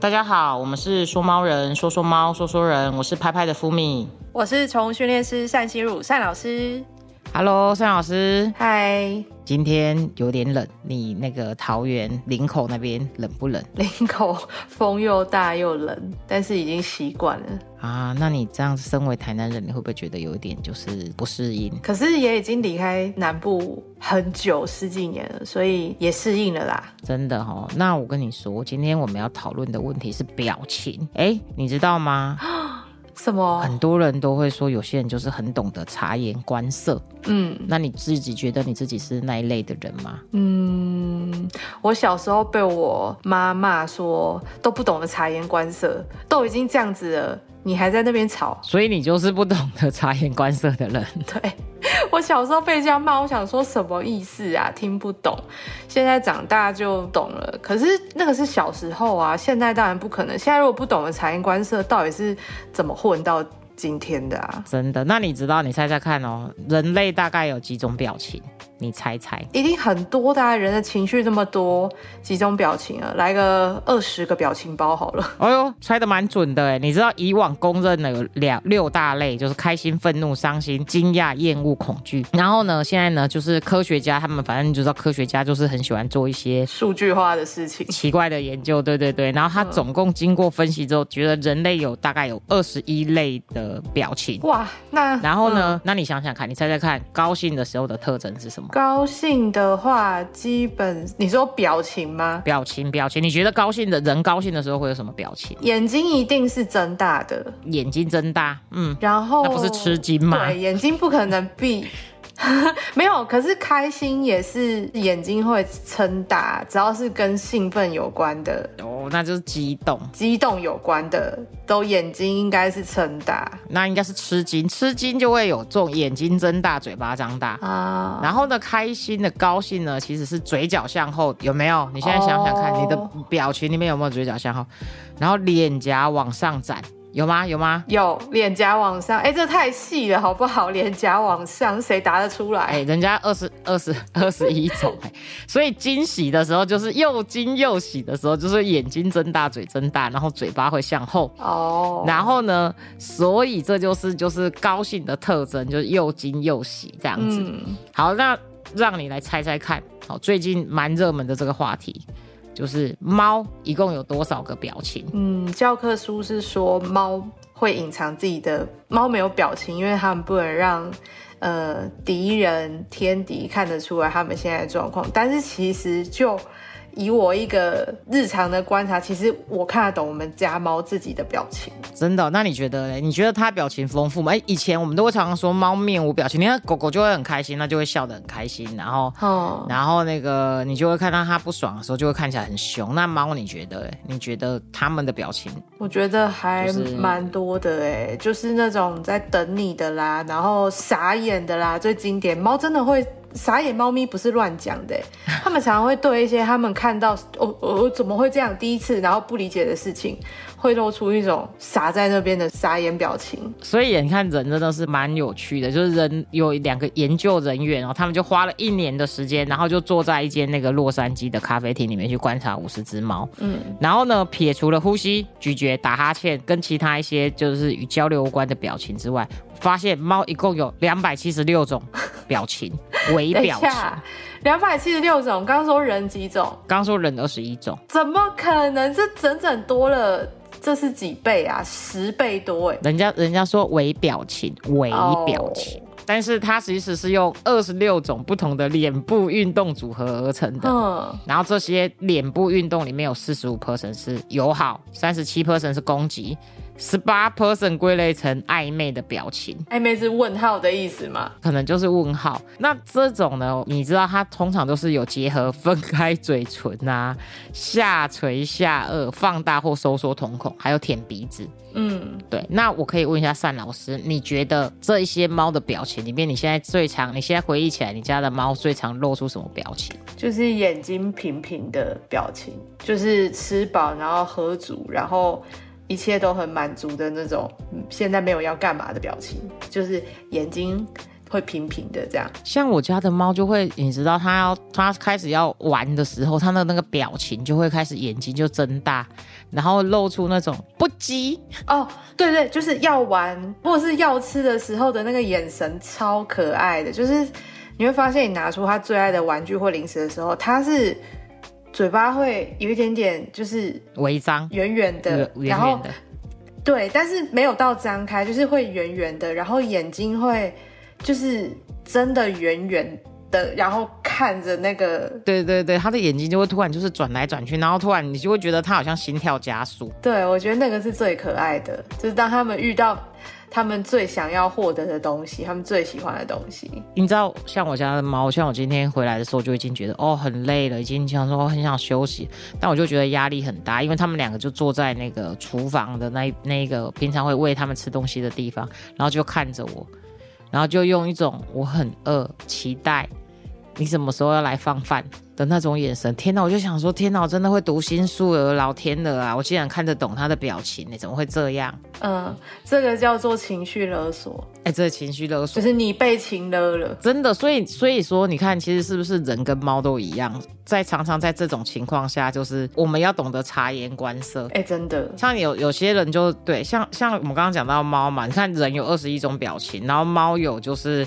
大家好，我们是说猫人，说说猫，说说人，我是拍拍的福米。我是宠物训练师单心如单老师。Hello，孙老师，嗨，今天有点冷，你那个桃园林口那边冷不冷林口风又大又冷，但是已经习惯了。啊？那你这样身为台南人，你会不会觉得有一点就是不适应？可是也已经离开南部很久十几年了，所以也适应了啦。真的哦，那我跟你说，今天我们要讨论的问题是表情。哎，你知道吗？什么？很多人都会说，有些人就是很懂得察言观色。嗯那你自己觉得你自己是那一类的人吗？嗯，我小时候被我妈骂说都不懂得察言观色，都已经这样子了，你还在那边吵。所以你就是不懂得察言观色的人。对小时候被这样骂，我想说什么意思啊？听不懂。现在长大就懂了，可是那个是小时候啊，现在当然不可能。现在如果不懂得察言观色，到底是怎么混到今天的啊？真的？那你知道？你猜猜看哦，人类大概有几种表情？你猜猜？一定很多的、啊、人的情绪这么多，几种表情啊，来个二十个表情包好了。哎呦，猜的蛮准的哎！你知道以往公认的有两六大类，就是开心、愤怒、伤心、惊讶、厌恶、恐惧。然后呢，现在呢，就是科学家他们反正你就知道，科学家就是很喜欢做一些数据化的事情，奇怪的研究，对对对。然后他总共经过分析之后，觉得人类有大概有二十一类的表情。哇，那然后呢？嗯那你想想看，你猜猜看，高兴的时候的特征是什么？高兴的话，基本你说表情吗？表情，表情。你觉得高兴的人高兴的时候会有什么表情？眼睛一定是睁大的，眼睛睁大，嗯，然后那不是吃惊吗？对，眼睛不可能闭。没有，可是开心也是眼睛会撑大，只要是跟兴奋有关的、哦，那就是激动，激动有关的，都眼睛应该是撑大那应该是吃惊，吃惊就会有这种眼睛睁大、嘴巴张大。啊。然后呢，开心的、高兴呢，其实是嘴角向后，有没有？你现在想想看，哦你的表情里面有没有嘴角向后？然后脸颊往上展，有吗？有吗？有脸颊往上，哎，这太细了，好不好？脸颊往上，谁答得出来？哎，人家二十二十二十一种哎，所以惊喜的时候就是又惊又喜的时候，就是眼睛睁大、嘴睁大，然后嘴巴会向后。哦，然后呢，所以这就是就是高兴的特征，就是又惊又喜这样子。嗯，好，那让你来猜猜看，好，最近蛮热门的这个话题，就是猫一共有多少个表情？嗯，教科书是说猫会隐藏自己的，猫没有表情，因为他们不能让呃敌人、天敌看得出来他们现在的状况。但是其实就以我一个日常的观察，其实我看得懂我们家猫自己的表情。真的？那你觉得嘞？你觉得它表情丰富吗？哎，以前我们都会常常说猫面无表情，你看狗狗就会很开心，那就会笑得很开心，然后。哦，然后那个你就会看到它不爽的时候，就会看起来很凶。那猫你觉得嘞？你觉得它们的表情我觉得还蛮多的哎，就是那种在等你的啦，然后傻眼的啦，最经典。猫真的会傻眼，猫咪不是乱讲的欸，他们常常会对一些他们看到哦哦怎么会这样第一次然后不理解的事情，会露出一种傻在那边的傻眼表情。所以你看人真的是蛮有趣的，就是人有两个研究人员，然后他们就花了一年的时间，然后就坐在一间那个洛杉矶的咖啡厅里面去观察五十只猫，嗯，然后呢，撇除了呼吸、咀嚼、打哈欠跟其他一些就是与交流无关的表情之外，发现猫一共有两百七十六种 表情，微表情。下，两百七十六种，刚刚说人几种？刚说人二十一种，怎么可能？这整整多了，这是几倍啊？十倍多哎！人家人家说微表情，微表情。但是它其实是用二十六种不同的脸部运动组合而成的。嗯，然后这些脸部运动里面有四十五 percent 是友好，三十七 percent 是攻击，十八 person 归类成暧昧的表情，暧昧是问号的意思吗？可能就是问号。那这种呢，你知道它通常都是有结合分开嘴唇啊、下垂下颚、放大或收缩瞳孔，还有舔鼻子。嗯，对，那我可以问一下单老师，你觉得这一些猫的表情里面，你现在最常，你现在回忆起来，你家的猫最常露出什么表情？就是眼睛平平的表情，就是吃饱然后喝足，然后一切都很满足的那种。嗯现在没有要干嘛的表情，就是眼睛会平平的这样。像我家的猫就会，你知道它要它开始要玩的时候，它的那个表情就会开始眼睛就睁大，然后露出那种不羁。哦，对对，就是要玩或者是要吃的时候的那个眼神超可爱的，就是你会发现你拿出它最爱的玩具或零食的时候，它是嘴巴会有一点点就是微张，圆圆的，然后，对，但是没有到张开，就是会圆圆的，然后眼睛会就是真的圆圆的，然后看着那个，对对对，他的眼睛就会突然就是转来转去，然后突然你就会觉得他好像心跳加速。对我觉得那个是最可爱的，就是当他们遇到他们最想要获得的东西，他们最喜欢的东西。你知道，像我家的猫，像我今天回来的时候，就已经觉得哦很累了，已经想说很想休息，但我就觉得压力很大，因为他们两个就坐在那个厨房的那那个平常会喂他们吃东西的地方，然后就看着我，然后就用一种我很饿、期待你什么时候要来放饭的那种眼神。天哪，我就想说，天哪，我真的会读心术了，老天的啊！我竟然看得懂他的表情，你怎么会这样？嗯，这个叫做情绪勒索，哎，这情绪勒索就。是你被情勒了。真的，所以所以说，你看，其实是不是人跟猫都一样，在常常在这种情况下，就是我们要懂得察言观色。哎，真的，像有有些人就对，像像我们刚刚讲到猫嘛，你看人有二十一种表情，然后猫有就是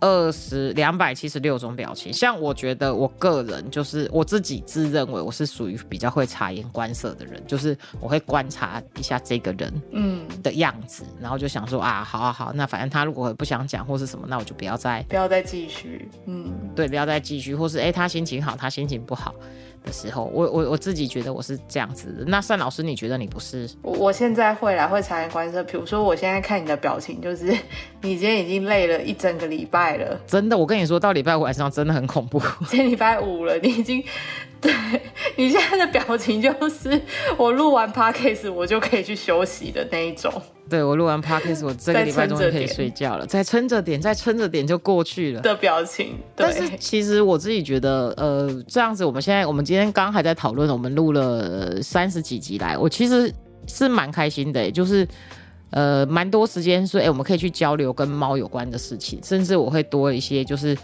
二十两百七十六种表情。像我觉得我个人就是我自己自认为我是属于比较会察言观色的人，就是我会观察一下这个人，嗯，的样子，然后就想说啊，好好好，那反正他如果不想讲或是什么，那我就不要再不要再继续。嗯，对，不要再继续，或是哎他心情好，他心情不好的时候，我我我自己觉得我是这样子的。那单老师，你觉得你不是？我我现在会来会察言观色，比如说我现在看你的表情，就是 你今天已经累了一整个礼拜了，真的，我跟你说到礼拜五晚上真的很恐怖。今天礼拜五了，你已经 对 你现在的表情就是 我录完 podcast 我就可以去休息的那一种。对我录完 podcast，我这个礼拜终于可以睡觉了，再撑着点，再撑着点就过去了。的表情，但是对，其实我自己觉得，呃，这样子，我们现在我们今天刚刚还在讨论，我们录了三十几集来，我其实是蛮开心的，就是呃，蛮多时间说，哎、我们可以去交流跟猫有关的事情，甚至我会多一些就是。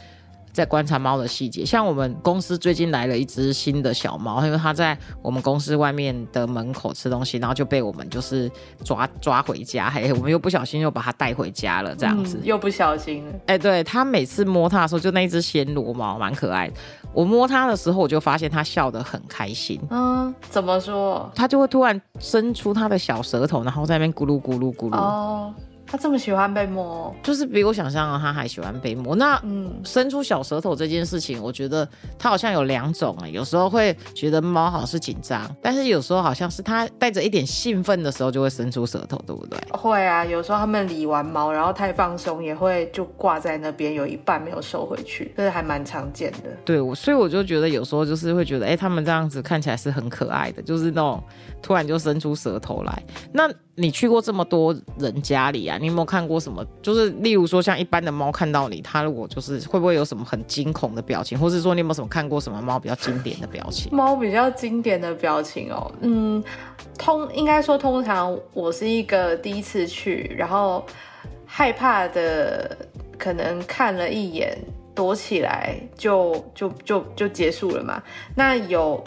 在观察猫的细节，像我们公司最近来了一只新的小猫，因为它在我们公司外面的门口吃东西，然后就被我们就是抓抓回家，嘿，我们又不小心又把它带回家了，这样子。嗯又不小心了，哎、对它每次摸它的时候，就那一只暹罗猫蛮可爱的。我摸它的时候，我就发现它笑得很开心，嗯，怎么说？它就会突然伸出它的小舌头，然后在那边咕噜咕噜咕噜，哦，他这么喜欢被摸，就是比我想象的他还喜欢被摸。那嗯，伸出小舌头这件事情，我觉得他好像有两种哎、有时候会觉得猫好像是紧张，但是有时候好像是它带着一点兴奋的时候就会伸出舌头，对不对？会啊，有时候他们理完毛，然后太放松，也会就挂在那边，有一半没有收回去，这是还蛮常见的。对，我所以我就觉得有时候就是会觉得，哎、他们这样子看起来是很可爱的，就是那种突然就伸出舌头来。那你去过这么多人家里啊，你有没有看过什么？就是例如说，像一般的猫看到你，它如果就是会不会有什么很惊恐的表情，或是说你有没有什么看过什么猫比较经典的表情？猫比较经典的表情哦，嗯，通应该说通常我是一个第一次去，然后害怕的，可能看了一眼躲起来就就就就结束了嘛。那有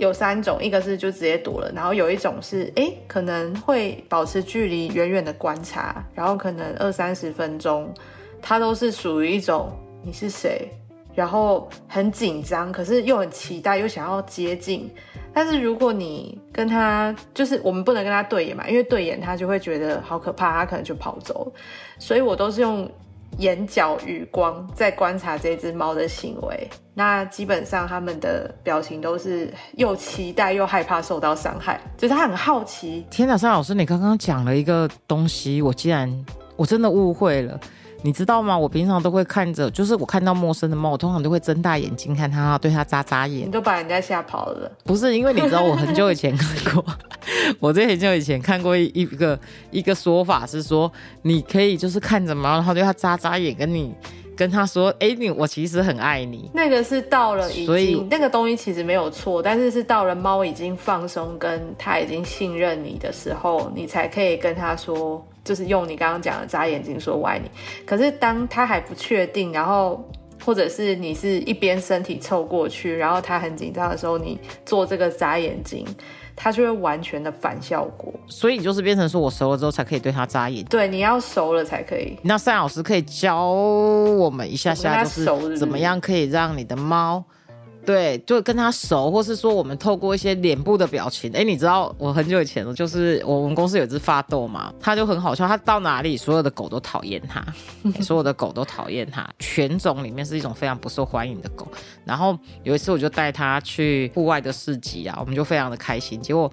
有三种，一个是就直接躲了，然后有一种是诶可能会保持距离，远远的观察，然后可能二三十分钟，它都是属于一种你是谁，然后很紧张，可是又很期待，又想要接近。但是如果你跟他，就是我们不能跟他对眼嘛，因为对眼他就会觉得好可怕，他可能就跑走。所以我都是用眼角余光在观察这只猫的行为。那基本上他们的表情都是又期待又害怕受到伤害，就是他很好奇。天哪，尚老师，你刚刚讲了一个东西，我竟然我真的误会了。你知道吗？我平常都会看着，就是我看到陌生的猫，我通常都会睁大眼睛看它，对它眨眨眼你。都把人家吓跑了，不是因为你知道，我很久以前看过，我在很久以前看过一一个一个说法是说，你可以就是看着猫，然后对它眨眨眼，跟你跟它说，哎、你我其实很爱你。那个是到了已所以经那个东西其实没有错，但是是到了猫已经放松，跟它已经信任你的时候，你才可以跟它说就是用你刚刚讲的眨眼睛说我爱你。可是当他还不确定，然后或者是你是一边身体凑过去，然后他很紧张的时候，你做这个眨眼睛，他就会完全的反效果。所以你就是变成说我熟了之后才可以对它眨眼。对，你要熟了才可以。那赛老师可以教我们一下下，就是怎么样可以让你的猫。对，就跟他熟，或是说我们透过一些脸部的表情，哎，你知道我很久以前了就是我们公司有一只发豆嘛，它就很好笑，它到哪里所有的狗都讨厌它，所有的狗都讨厌它，犬种里面是一种非常不受欢迎的狗。然后有一次我就带它去户外的市集啊，我们就非常的开心，结果。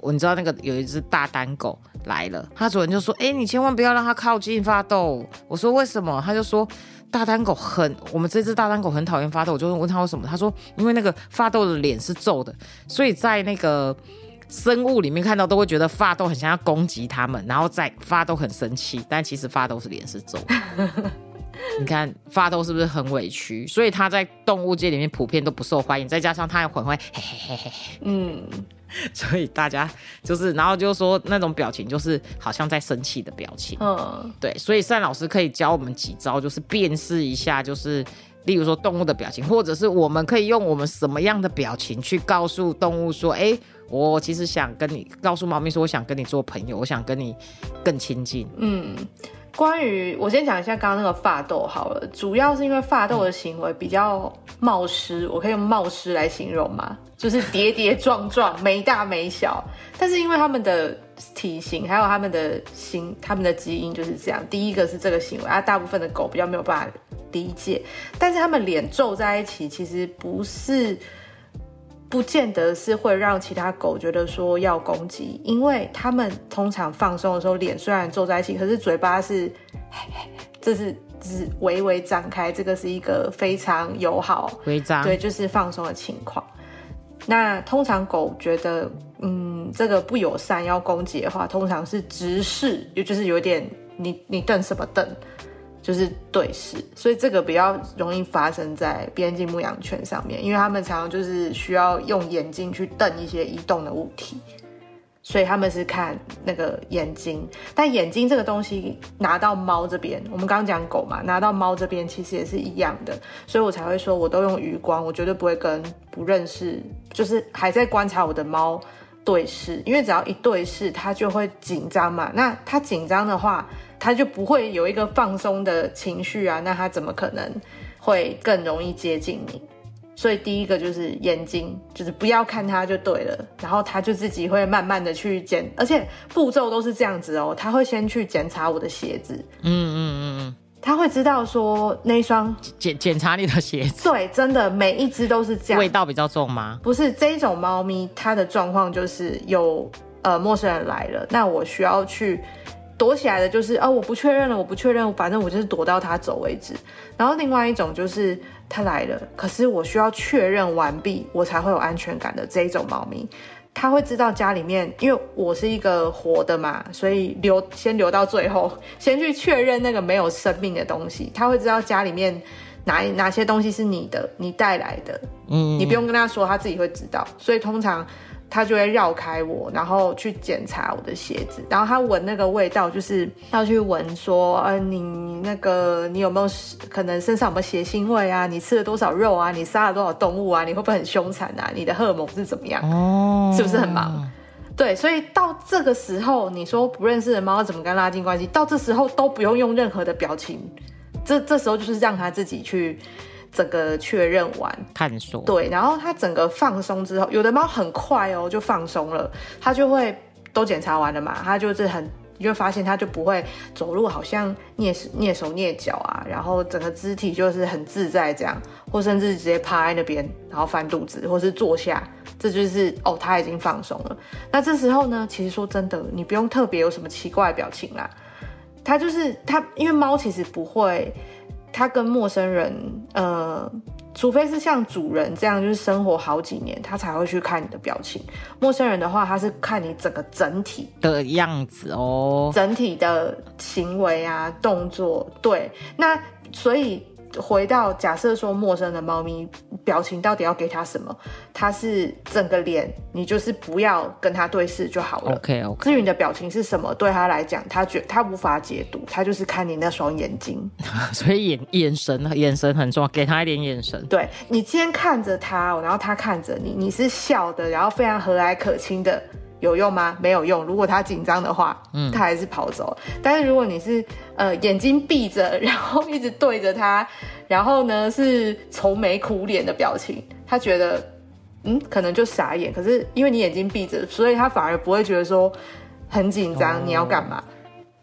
我你知道那个有一只大单狗来了，他主人就说：“哎、你千万不要让它靠近发豆。”我说：“为什么？”他就说：“大丹狗很，我们这只大丹狗很讨厌发豆。”我就问他为什么，他说：“因为那个发豆的脸是皱的，所以在那个生物里面看到都会觉得发豆很像要攻击他们，然后再发豆很生气，但其实发豆是脸是皱。”你看发豆是不是很委屈？所以他在动物界里面普遍都不受欢迎，再加上它又很会嘿嘿嘿嘿，嗯，所以大家就是，然后就说那种表情就是好像在生气的表情。嗯，对，所以单老师可以教我们几招，就是辨识一下，就是例如说动物的表情，或者是我们可以用我们什么样的表情去告诉动物说，哎，我其实想跟你告诉猫咪说，我想跟你做朋友，我想跟你更亲近。嗯，关于我先讲一下刚刚那个发豆好了，主要是因为发豆的行为比较冒失，我可以用冒失来形容吗？就是跌跌撞撞，没大没小。但是因为他们的体型还有他们的心，他们的基因就是这样。第一个是这个行为，啊，大部分的狗比较没有办法理解，但是他们脸皱在一起，其实不是。不见得是会让其他狗觉得说要攻击，因为他们通常放松的时候，脸虽然皱在一起，可是嘴巴是，这是只微微张开，这个是一个非常友好，微张，对，就是放松的情况。那通常狗觉得，嗯，这个不友善要攻击的话，通常是直视，也就是有点你你瞪什么瞪，就是对视，所以这个比较容易发生在边境牧羊犬上面，因为他们常常就是需要用眼睛去瞪一些移动的物体，所以他们是看那个眼睛。但眼睛这个东西拿到猫这边，我们刚刚讲狗嘛，拿到猫这边其实也是一样的，所以我才会说我都用余光，我绝对不会跟不认识，就是还在观察我的猫。对视，因为只要一对视，他就会紧张嘛。那他紧张的话，他就不会有一个放松的情绪啊。那他怎么可能会更容易接近你？所以第一个就是眼睛，就是不要看他就对了。然后他就自己会慢慢的去检，而且步骤都是这样子哦。他会先去检查我的鞋子，嗯嗯嗯嗯，它会知道说那一双检检查你的鞋子，对，真的每一只都是这样味。道比较重吗？不是这一种猫咪，它的状况就是有呃陌生人来了，那我需要去躲起来的，就是哦我不确认了，我不确认，反正我就是躲到它走为止。然后另外一种就是它来了，可是我需要确认完毕，我才会有安全感的这一种猫咪。它会知道家里面，因为我是一个活的嘛，所以留先留到最后，先去确认那个没有生命的东西。他会知道家里面哪哪些东西是你的，你带来的，嗯，你不用跟他说，他自己会知道。所以通常他就会绕开我，然后去检查我的鞋子，然后他闻那个味道，就是要去闻说，呃，你那个你有没有可能身上有没有血腥味啊？你吃了多少肉啊？你杀了多少动物啊？你会不会很凶残啊？你的荷尔蒙是怎么样？哦，是不是很忙？对，所以到这个时候，你说不认识的猫怎么跟它拉近关系？到这时候都不用用任何的表情，这这时候就是让它自己去整个确认完。探索，对，然后它整个放松之后，有的猫很快哦就放松了，它就会都检查完了嘛，它就是很。你就会发现它就不会走路，好像蹑手蹑手蹑脚啊，然后整个肢体就是很自在这样，或甚至直接趴在那边，然后翻肚子，或是坐下，这就是哦，它已经放松了。那这时候呢，其实说真的，你不用特别有什么奇怪的表情啦，它就是它，因为猫其实不会，他跟陌生人，呃，除非是像主人这样，就是生活好几年，他才会去看你的表情。陌生人的话，他是看你整个整体的样子哦，整体的行为啊、动作。对，那所以回到假设说陌生的猫咪表情到底要给它什么？它是整个脸，你就是不要跟它对视就好了。OK OK，至于你的表情是什么，对他来讲，他觉他无法解读，他就是看你那双眼睛。所以眼眼神眼神很重要，给他一点眼神。对你今天看着他，然后他看着你，你是笑的，然后非常和蔼可亲的，有用吗？没有用。如果他紧张的话，嗯，他还是跑走。但是如果你是呃眼睛闭着，然后一直对着他，然后呢是愁眉苦脸的表情，他觉得嗯可能就傻眼。可是因为你眼睛闭着，所以他反而不会觉得说很紧张，哦你要干嘛？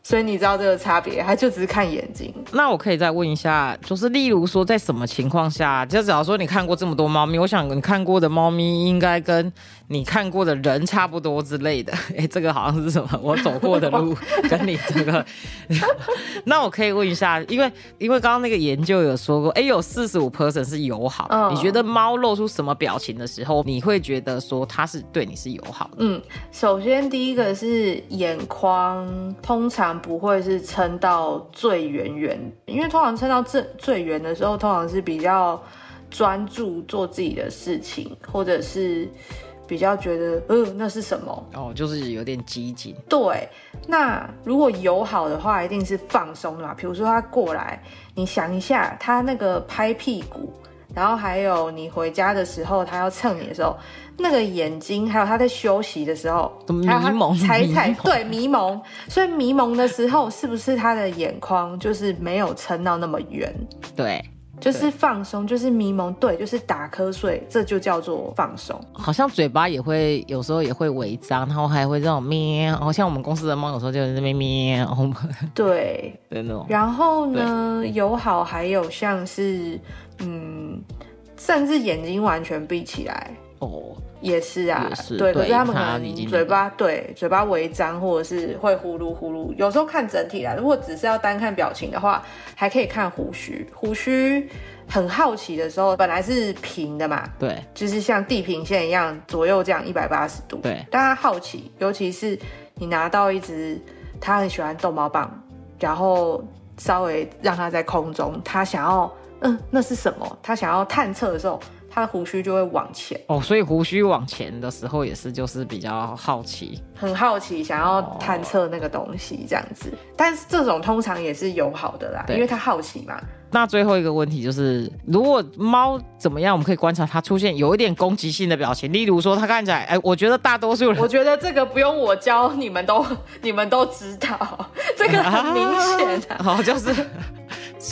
所以你知道这个差别，他就只是看眼睛。那我可以再问一下，就是例如说，在什么情况下，就假如说你看过这么多猫咪，我想你看过的猫咪应该跟你看过的人差不多之类的。哎，这个好像是什么？我走过的路 跟你这个，那我可以问一下，因为因为刚刚那个研究有说过，哎，有四十五 percent 是友好。嗯你觉得猫露出什么表情的时候，你会觉得说它是对你是友好的？嗯，首先第一个是眼眶，通常不会是撑到最圆圆，因为通常撑到最最圆的时候，通常是比较专注做自己的事情，或者是比较觉得，呃，那是什么？哦，就是有点激进。对，那如果友好的话，一定是放松的嘛。比如说他过来，你想一下，他那个拍屁股，然后还有你回家的时候，他要蹭你的时候，那个眼睛，还有他在休息的时候，迷还有他蒙踩踩对迷蒙，所以迷蒙的时候，是不是他的眼眶就是没有撑到那么圆？对，就是放松，就是迷蒙，对，就是打瞌睡，这就叫做放松。好像嘴巴也会有时候也会违章，然后还会这种咩，好像我们公司的猫有时候就在那边咩，然 后对，的那种。然后呢，友好还有像是，嗯，甚至眼睛完全闭起来哦，也是啊，也是对。可是他们可能嘴巴对嘴巴微张，或者是会呼噜呼噜。有时候看整体啦，如果只是要单看表情的话，还可以看胡须。胡须很好奇的时候，本来是平的嘛，对就是像地平线一样左右这样一百八十度。对，但他好奇，尤其是你拿到一只他很喜欢逗猫棒，然后稍微让它在空中，他想要嗯那是什么？他想要探测的时候，他的胡须就会往前，哦，所以胡须往前的时候也是就是比较好奇。很好奇，想要探测那个东西这样子。但是这种通常也是友好的啦，因为他好奇嘛。那最后一个问题就是，如果猫怎么样，我们可以观察它出现有一点攻击性的表情，例如说它看起来，哎，我觉得大多数人我觉得这个不用我教，你们都你们都知道，这个很明显啊。好，就是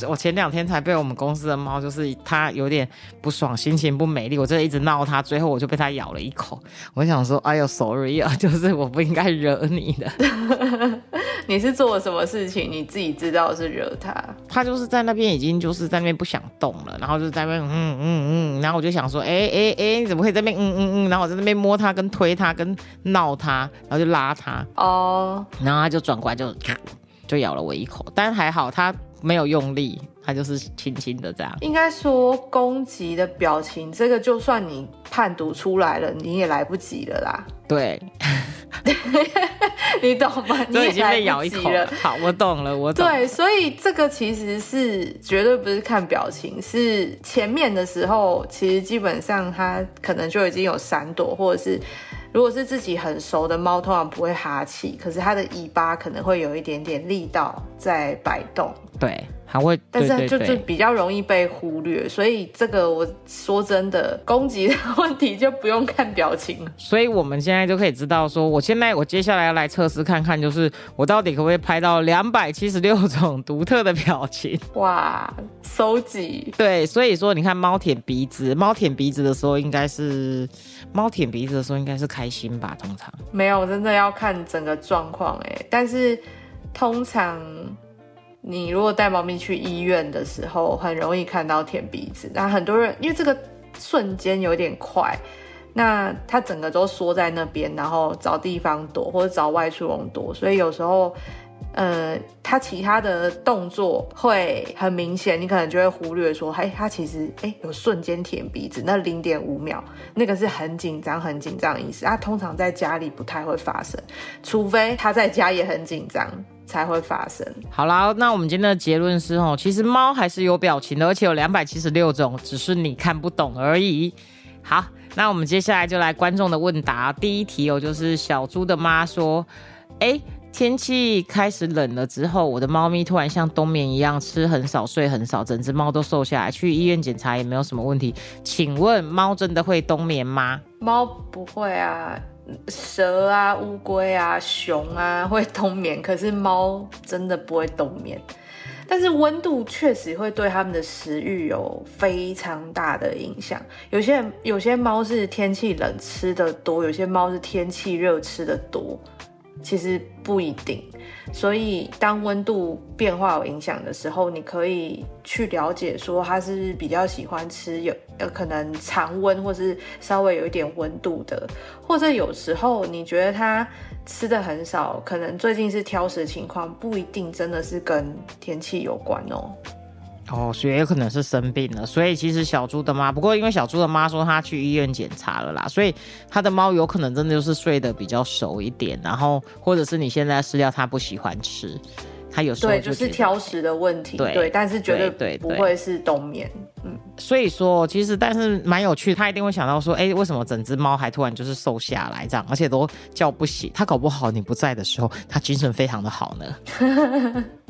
我前两天才被我们公司的猫，就是它有点不爽，心情不美丽，我真的一直闹它，最后我就被它咬了一口。我想说，哎呦，sorry 啊，就是我不应该惹你的。你是做了什么事情？你自己知道是惹它。它就是在那边已经就是在那边不想动了，然后就在那边嗯嗯嗯，然后我就想说，哎哎哎，你怎么可以在那边嗯嗯嗯？然后我在那边摸它、跟推它、跟闹它，然后就拉它，哦，然后它就转过来就就咬了我一口，但还好它没有用力，它就是轻轻的这样。应该说攻击的表情，这个就算你判读出来了，你也来不及了啦。对，你懂吗？你就已经被咬一口了。好，我懂了，我懂。对，所以这个其实是绝对不是看表情，是前面的时候，其实基本上它可能就已经有闪躲，或者是如果是自己很熟的猫，通常不会哈气，可是它的尾巴可能会有一点点力道在摆动，对，还会，但是就就比较容易被忽略，所以这个我说真的，攻击的问题就不用看表情了。所以我们现在就可以知道说，我现在我接下来要来测试看看，就是我到底可不可以拍到两百七十六种独特的表情。哇，收集对，所以说你看猫舔鼻子，猫舔鼻子的时候应该是猫舔鼻子的时候应该是开心吧？通常没有，真的要看整个状况哎。但是通常你如果带猫咪去医院的时候，很容易看到舔鼻子。那很多人因为这个瞬间有点快，那它整个都缩在那边，然后找地方躲或者找外出笼躲，所以有时候。呃，它其他的动作会很明显，你可能就会忽略说，哎，它其实哎有瞬间舔鼻子，那零点五秒，那个是很紧张、很紧张的意思。它通常在家里不太会发生，除非他在家也很紧张，才会发生。好啦，那我们今天的结论是哦，其实猫还是有表情的，而且有两百七十六种，只是你看不懂而已。好，那我们接下来就来观众的问答。第一题哦，就是小猪的妈说，哎。天气开始冷了之后，我的猫咪突然像冬眠一样吃很少、睡很少，整只猫都瘦下来。去医院检查也没有什么问题。请问猫真的会冬眠吗？猫不会啊，蛇啊、乌龟啊、熊啊会冬眠，可是猫真的不会冬眠。但是温度确实会对它们的食欲有非常大的影响。有些有些猫是天气冷吃的多，有些猫是天气热吃的多。其实不一定，所以当温度变化有影响的时候，你可以去了解说他是比较喜欢吃有呃可能常温或是稍微有一点温度的，或者有时候你觉得他吃的很少，可能最近是挑食情况，不一定真的是跟天气有关哦。哦，所以有可能是生病了，所以其实小猪的妈，不过因为小猪的妈说她去医院检查了啦，所以她的猫有可能真的就是睡得比较熟一点，然后或者是你现在饲料它不喜欢吃，它有时候对就是挑食的问题，对，但是绝对不会是冬眠，嗯，所以说其实但是蛮有趣，他一定会想到说，哎，为什么整只猫还突然就是瘦下来这样，而且都叫不醒，它搞不好你不在的时候，它精神非常的好呢。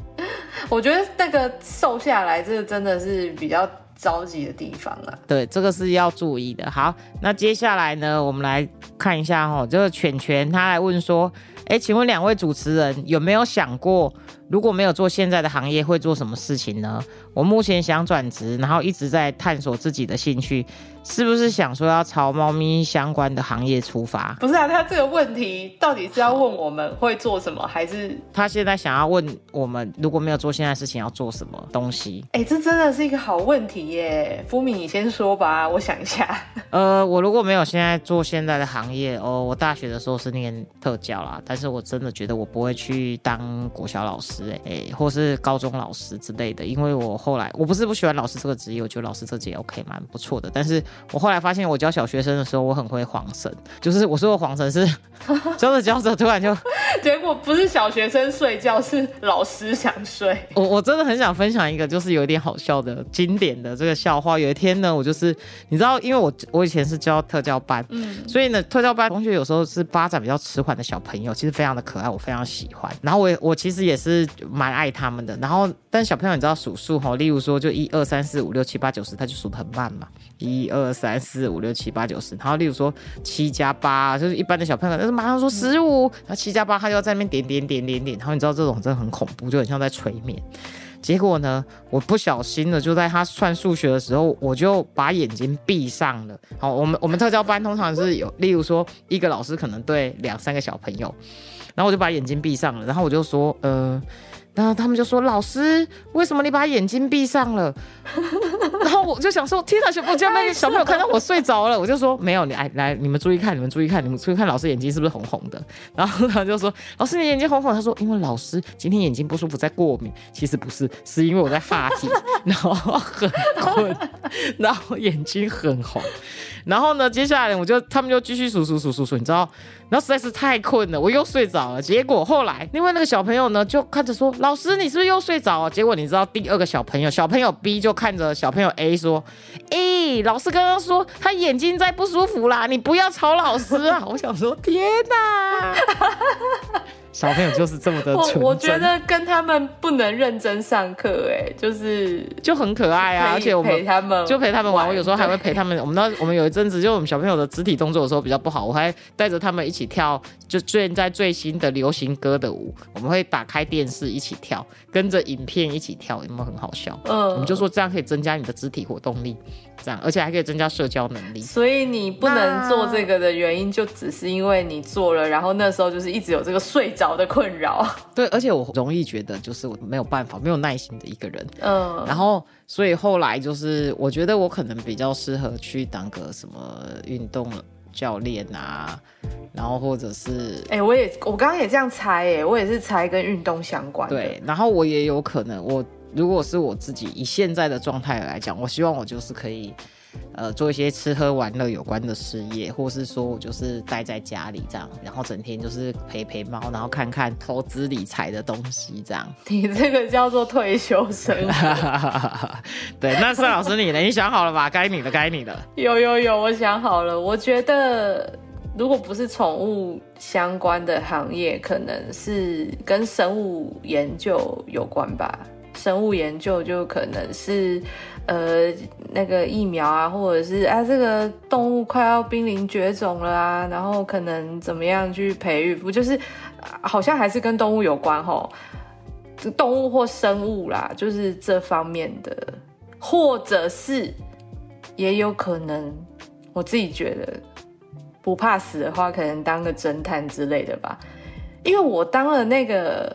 我觉得那个瘦下来，这个真的是比较着急的地方啊。对，这个是要注意的。好，那接下来呢，我们来看一下哈，这个犬犬他来问说，哎，请问两位主持人有没有想过，如果没有做现在的行业，会做什么事情呢？我目前想转职，然后一直在探索自己的兴趣。是不是想说要朝猫咪相关的行业出发？不是啊，他这个问题到底是要问我们会做什么，还是他现在想要问我们如果没有做现在事情要做什么东西？哎，这真的是一个好问题耶！福米，你先说吧，我想一下。呃，我如果没有现在做现在的行业，哦，我大学的时候是念特教啦，但是我真的觉得我不会去当国小老师，哎，或是高中老师之类的，因为我后来我不是不喜欢老师这个职业，我觉得老师这职业 OK 蛮不错的，但是。我后来发现，我教小学生的时候，我很会晃神，就是我说的晃神是教着教着，突然就，结果不是小学生睡觉，是老师想睡。我我真的很想分享一个，就是有一点好笑的经典的这个笑话。有一天呢，我就是你知道，因为我我以前是教特教班，嗯，所以呢，特教班同学有时候是发展比较迟缓的小朋友，其实非常的可爱，我非常喜欢。然后我我其实也是蛮爱他们的。然后，但小朋友你知道数数哈，例如说就一二三四五六七八九十，他就数的很慢嘛，一二。三四五六七八九十，然后例如说七加八，就是一般的小朋友，但是马上说十五，然后七加八，他就要在那边点点点点点，然后你知道这种真的很恐怖，就很像在催眠。结果呢，我不小心的就在他算数学的时候，我就把眼睛闭上了。好，我们我们特教班通常是有，例如说一个老师可能对两三个小朋友，然后我就把眼睛闭上了，然后我就说，呃。然后他们就说：“老师，为什么你把眼睛闭上了？” 然后我就想说：“天哪，小朋友，那个小朋友看到我睡着了。”我就说：“没有，你来来，你们注意看，你们注意看，你们注意看，老师眼睛是不是红红的？”然后他就说：“老师，你眼睛红红。”他说：“因为老师今天眼睛不舒服，在过敏。其实不是，是因为我在哈气，然后很困，然后眼睛很红。”然后呢，接下来我就他们就继续数数数数数，你知道，然后实在是太困了，我又睡着了。结果后来，另外那个小朋友呢，就看着说：“老师，你是不是又睡着了？”结果你知道，第二个小朋友，小朋友 B 就看着 小朋友 A 说：“哎，老师刚刚说他眼睛在不舒服啦，你不要吵老师啊！”我想说，天哪！小朋友就是这么的 纯真，我觉得跟他们不能认真上课，哎，就是就很可爱啊，而且我们陪他们就陪他们玩，我有时候还会陪他们。我们那我们有一阵子，就我们小朋友的肢体动作有时候比较不好，我还 带着他们一起跳，就现在最新的流行歌的舞，我们会打开电视一起跳，跟着影片一起跳，有没有很好笑？嗯，我们就说这样可以增加你的肢体活动力。这样，而且还可以增加社交能力。所以你不能做这个的原因，就只是因为你做了，然后那时候就是一直有这个睡着的困扰。对，而且我容易觉得就是我没有办法，没有耐心的一个人。嗯。然后，所以后来就是我觉得我可能比较适合去当个什么运动教练啊，然后或者是……哎，我也我刚刚也这样猜，哎，我也是猜跟运动相关。对，然后我也有可能我。如果是我自己以现在的状态来讲，我希望我就是可以呃做一些吃喝玩乐有关的事业，或是说我就是待在家里这样，然后整天就是陪陪猫，然后看看投资理财的东西这样。你这个叫做退休生活。对，那盛老师你呢？你想好了吧？该你的，该你的。有有有，我想好了。我觉得如果不是宠物相关的行业，可能是跟生物研究有关吧。生物研究就可能是，呃，那个疫苗啊，或者是啊，这个动物快要濒临绝种了啊，然后可能怎么样去培育，不就是好像还是跟动物有关吼，动物或生物啦，就是这方面的，或者是也有可能，我自己觉得不怕死的话，可能当个侦探之类的吧，因为我当了那个。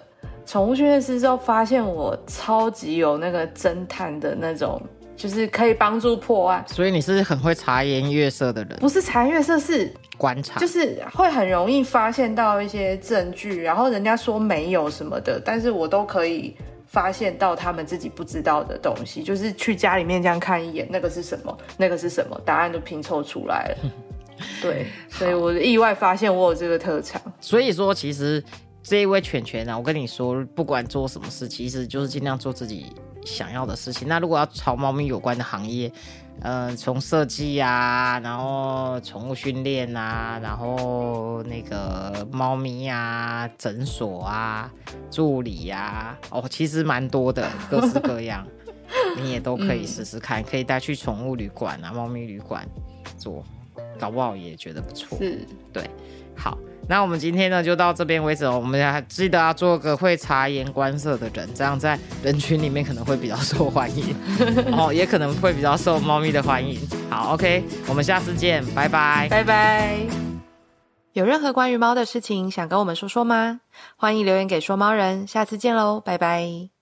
宠物训练师之后，发现我超级有那个侦探的那种，就是可以帮助破案。所以你是很会察言悦色的人？不是察言悦色，是观察，就是会很容易发现到一些证据，然后人家说没有什么的，但是我都可以发现到他们自己不知道的东西。就是去家里面这样看一眼，那个是什么？那个是什么？答案都拼凑出来了。对，所以我意外发现我有这个特长。所以说，其实。这一位犬犬呢，我跟你说，不管做什么事，其实就是尽量做自己想要的事情。那如果要朝猫咪有关的行业，呃，从设计啊，然后宠物训练啊，然后那个猫咪啊，诊所啊，助理啊，哦，其实蛮多的，各式各样，你也都可以试试看，可以带去宠物旅馆啊，猫咪旅馆做，搞不好也觉得不错。是，对，好。那我们今天呢就到这边为止哦。我们要记得要做个会察言观色的人，这样在人群里面可能会比较受欢迎，哦，也可能会比较受猫咪的欢迎。好，OK，我们下次见，拜拜，拜拜。有任何关于猫的事情想跟我们说说吗？欢迎留言给说猫人，下次见喽，拜拜。